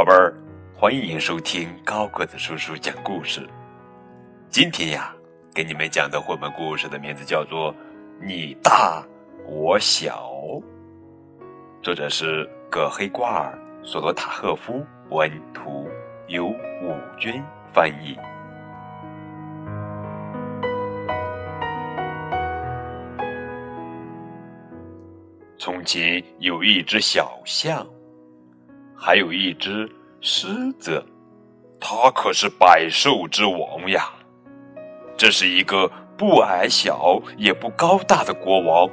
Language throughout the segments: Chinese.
宝贝儿，欢迎收听高个子叔叔讲故事。今天呀，给你们讲的绘本故事的名字叫做《你大我小》，作者是葛黑瓜尔、索罗塔赫夫文图，由武军翻译。从前有一只小象，还有一只狮子，它可是百兽之王呀。这是一个不矮小也不高大的国王，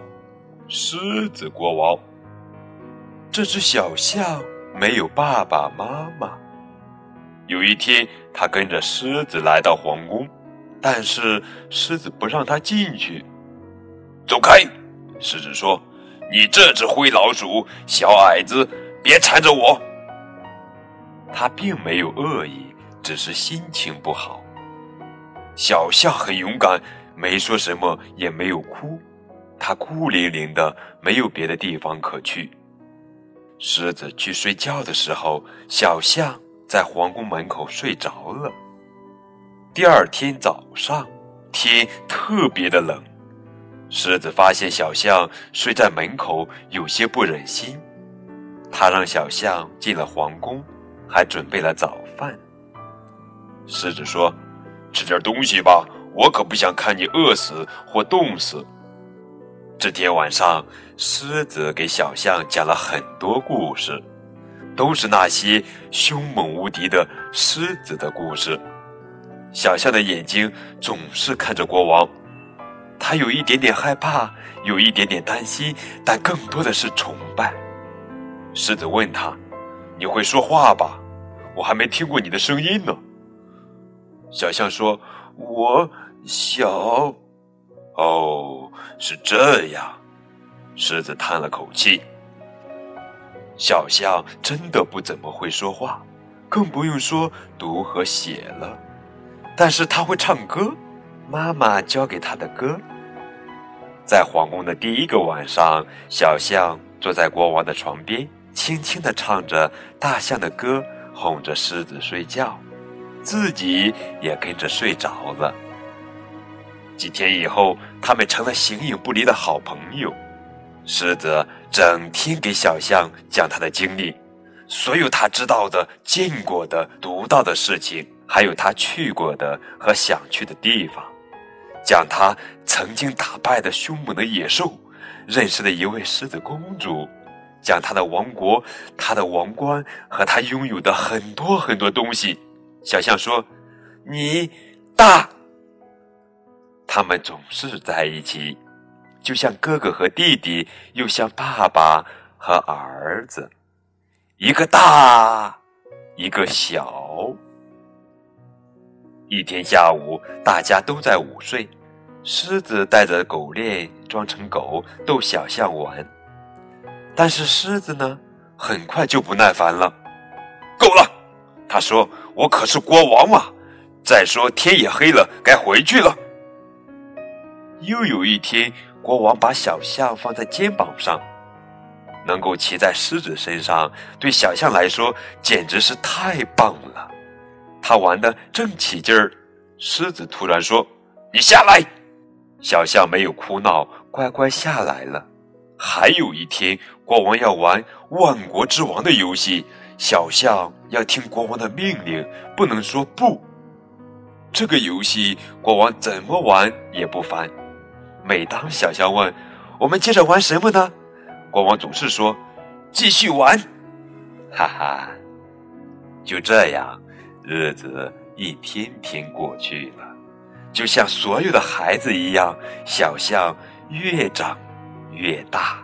狮子国王。这只小象没有爸爸妈妈。有一天，他跟着狮子来到皇宫，但是狮子不让他进去。走开！狮子说。你这只灰老鼠，小矮子，别缠着我。他并没有恶意，只是心情不好。小象很勇敢，没说什么，也没有哭。他孤零零的，没有别的地方可去。狮子去睡觉的时候，小象在皇宫门口睡着了。第二天早上，天特别的冷。狮子发现小象睡在门口，有些不忍心。他让小象进了皇宫，还准备了早饭。狮子说：“吃点东西吧，我可不想看你饿死或冻死。”这天晚上，狮子给小象讲了很多故事，都是那些凶猛无敌的狮子的故事。小象的眼睛总是看着国王。他有一点点害怕，有一点点担心，但更多的是崇拜。狮子问他：“你会说话吧？我还没听过你的声音呢。”小象说：“我小……哦，是这样。”狮子叹了口气。小象真的不怎么会说话，更不用说读和写了，但是他会唱歌。妈妈教给他的歌，在皇宫的第一个晚上，小象坐在国王的床边，轻轻地唱着大象的歌，哄着狮子睡觉，自己也跟着睡着了。几天以后，他们成了形影不离的好朋友。狮子整天给小象讲他的经历，所有他知道的、见过的、读到的事情，还有他去过的和想去的地方。讲他曾经打败的凶猛的野兽，认识的一位狮子公主，讲他的王国、他的王冠和他拥有的很多很多东西。小象说：“你大。”他们总是在一起，就像哥哥和弟弟，又像爸爸和儿子，一个大，一个小。一天下午，大家都在午睡。狮子带着狗链装成狗逗小象玩，但是狮子呢，很快就不耐烦了。够了，他说：“我可是国王嘛！再说天也黑了，该回去了。”又有一天，国王把小象放在肩膀上，能够骑在狮子身上，对小象来说简直是太棒了。他玩的正起劲儿，狮子突然说：“你下来。”小象没有哭闹，乖乖下来了。还有一天，国王要玩万国之王的游戏，小象要听国王的命令，不能说不。这个游戏，国王怎么玩也不烦。每当小象问：“我们接着玩什么呢？”国王总是说：“继续玩。”哈哈，就这样，日子一天天过去了。就像所有的孩子一样，小象越长越大。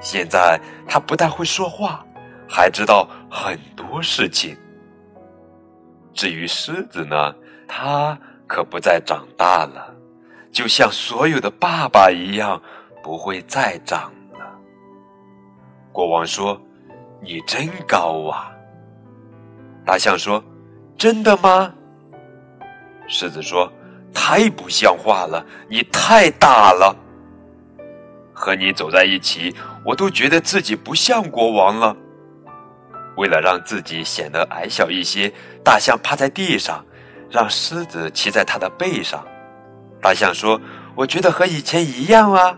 现在他不但会说话，还知道很多事情。至于狮子呢，它可不再长大了，就像所有的爸爸一样，不会再长了。国王说：“你真高啊！”大象说：“真的吗？”狮子说：“太不像话了，你太大了。和你走在一起，我都觉得自己不像国王了。”为了让自己显得矮小一些，大象趴在地上，让狮子骑在它的背上。大象说：“我觉得和以前一样啊。”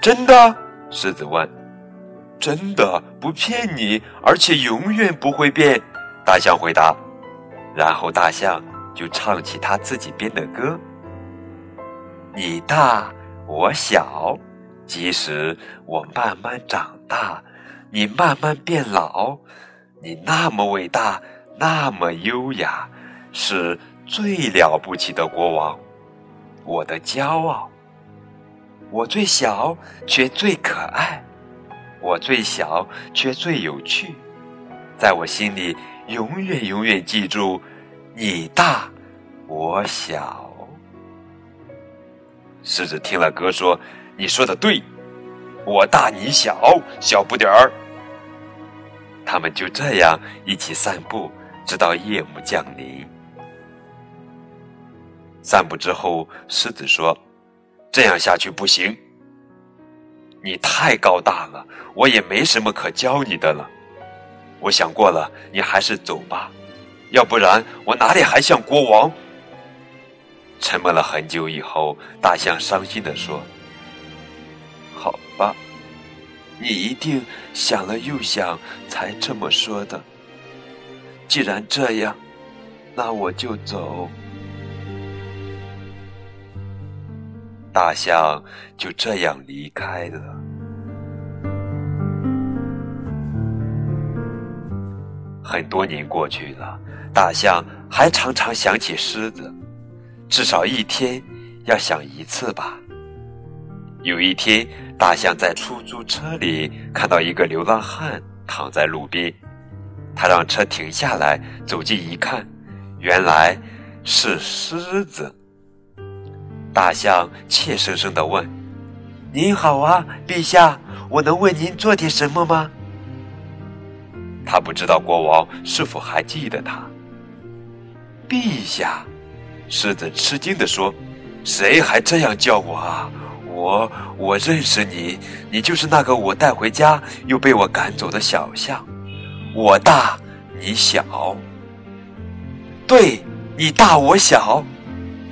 真的？狮子问。“真的，不骗你，而且永远不会变。”大象回答。然后大象就唱起他自己编的歌：“你大我小，即使我慢慢长大，你慢慢变老，你那么伟大，那么优雅，是最了不起的国王。”我的骄傲，我最小却最可爱，我最小却最有趣，在我心里永远永远记住，你大我小。狮子听了歌说：“你说的对，我大你小，小不点儿。”他们就这样一起散步，直到夜幕降临。散步之后，狮子说：“这样下去不行，你太高大了，我也没什么可教你的了。我想过了，你还是走吧，要不然我哪里还像国王？”沉默了很久以后，大象伤心的说：“你一定想了又想才这么说的。既然这样，那我就走。”大象就这样离开了。很多年过去了，大象还常常想起狮子，至少一天要想一次吧。有一天，大象在出租车里看到一个流浪汉躺在路边，他让车停下来，走近一看，原来是狮子。大象怯生生的问：“您好啊，陛下，我能为您做点什么吗？”他不知道国王是否还记得他。陛下，狮子吃惊的说：“谁还这样叫我啊？我我认识你，你就是那个我带回家又被我赶走的小象。我大你小，对你大我小。”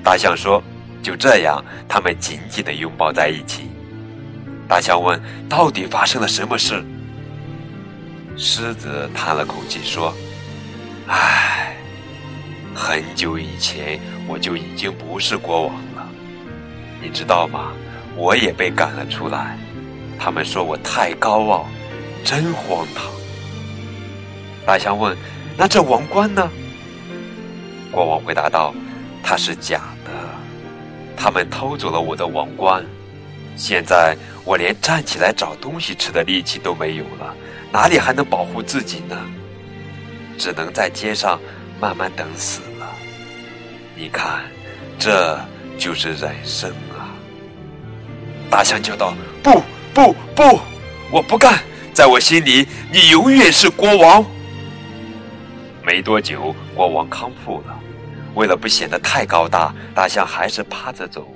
大象说。就这样，他们紧紧的拥抱在一起。大象问：“到底发生了什么事？”狮子叹了口气说：“唉，很久以前我就已经不是国王了，你知道吗？我也被赶了出来。他们说我太高傲，真荒唐。”大象问：“那这王冠呢？”国王回答道：“它是假的。”他们偷走了我的王冠，现在我连站起来找东西吃的力气都没有了，哪里还能保护自己呢？只能在街上慢慢等死了。你看，这就是人生啊！大象叫道：“不不不，我不干！在我心里，你永远是国王。”没多久，国王康复了。为了不显得太高大，大象还是趴着走，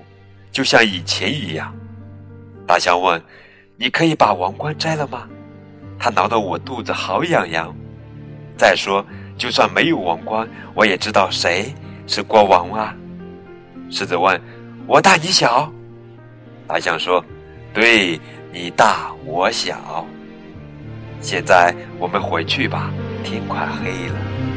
就像以前一样。大象问：“你可以把王冠摘了吗？”他挠得我肚子好痒痒。再说，就算没有王冠，我也知道谁是国王啊。狮子问：“我大你小？”还想说：“对你大我小。”现在我们回去吧，天快黑了。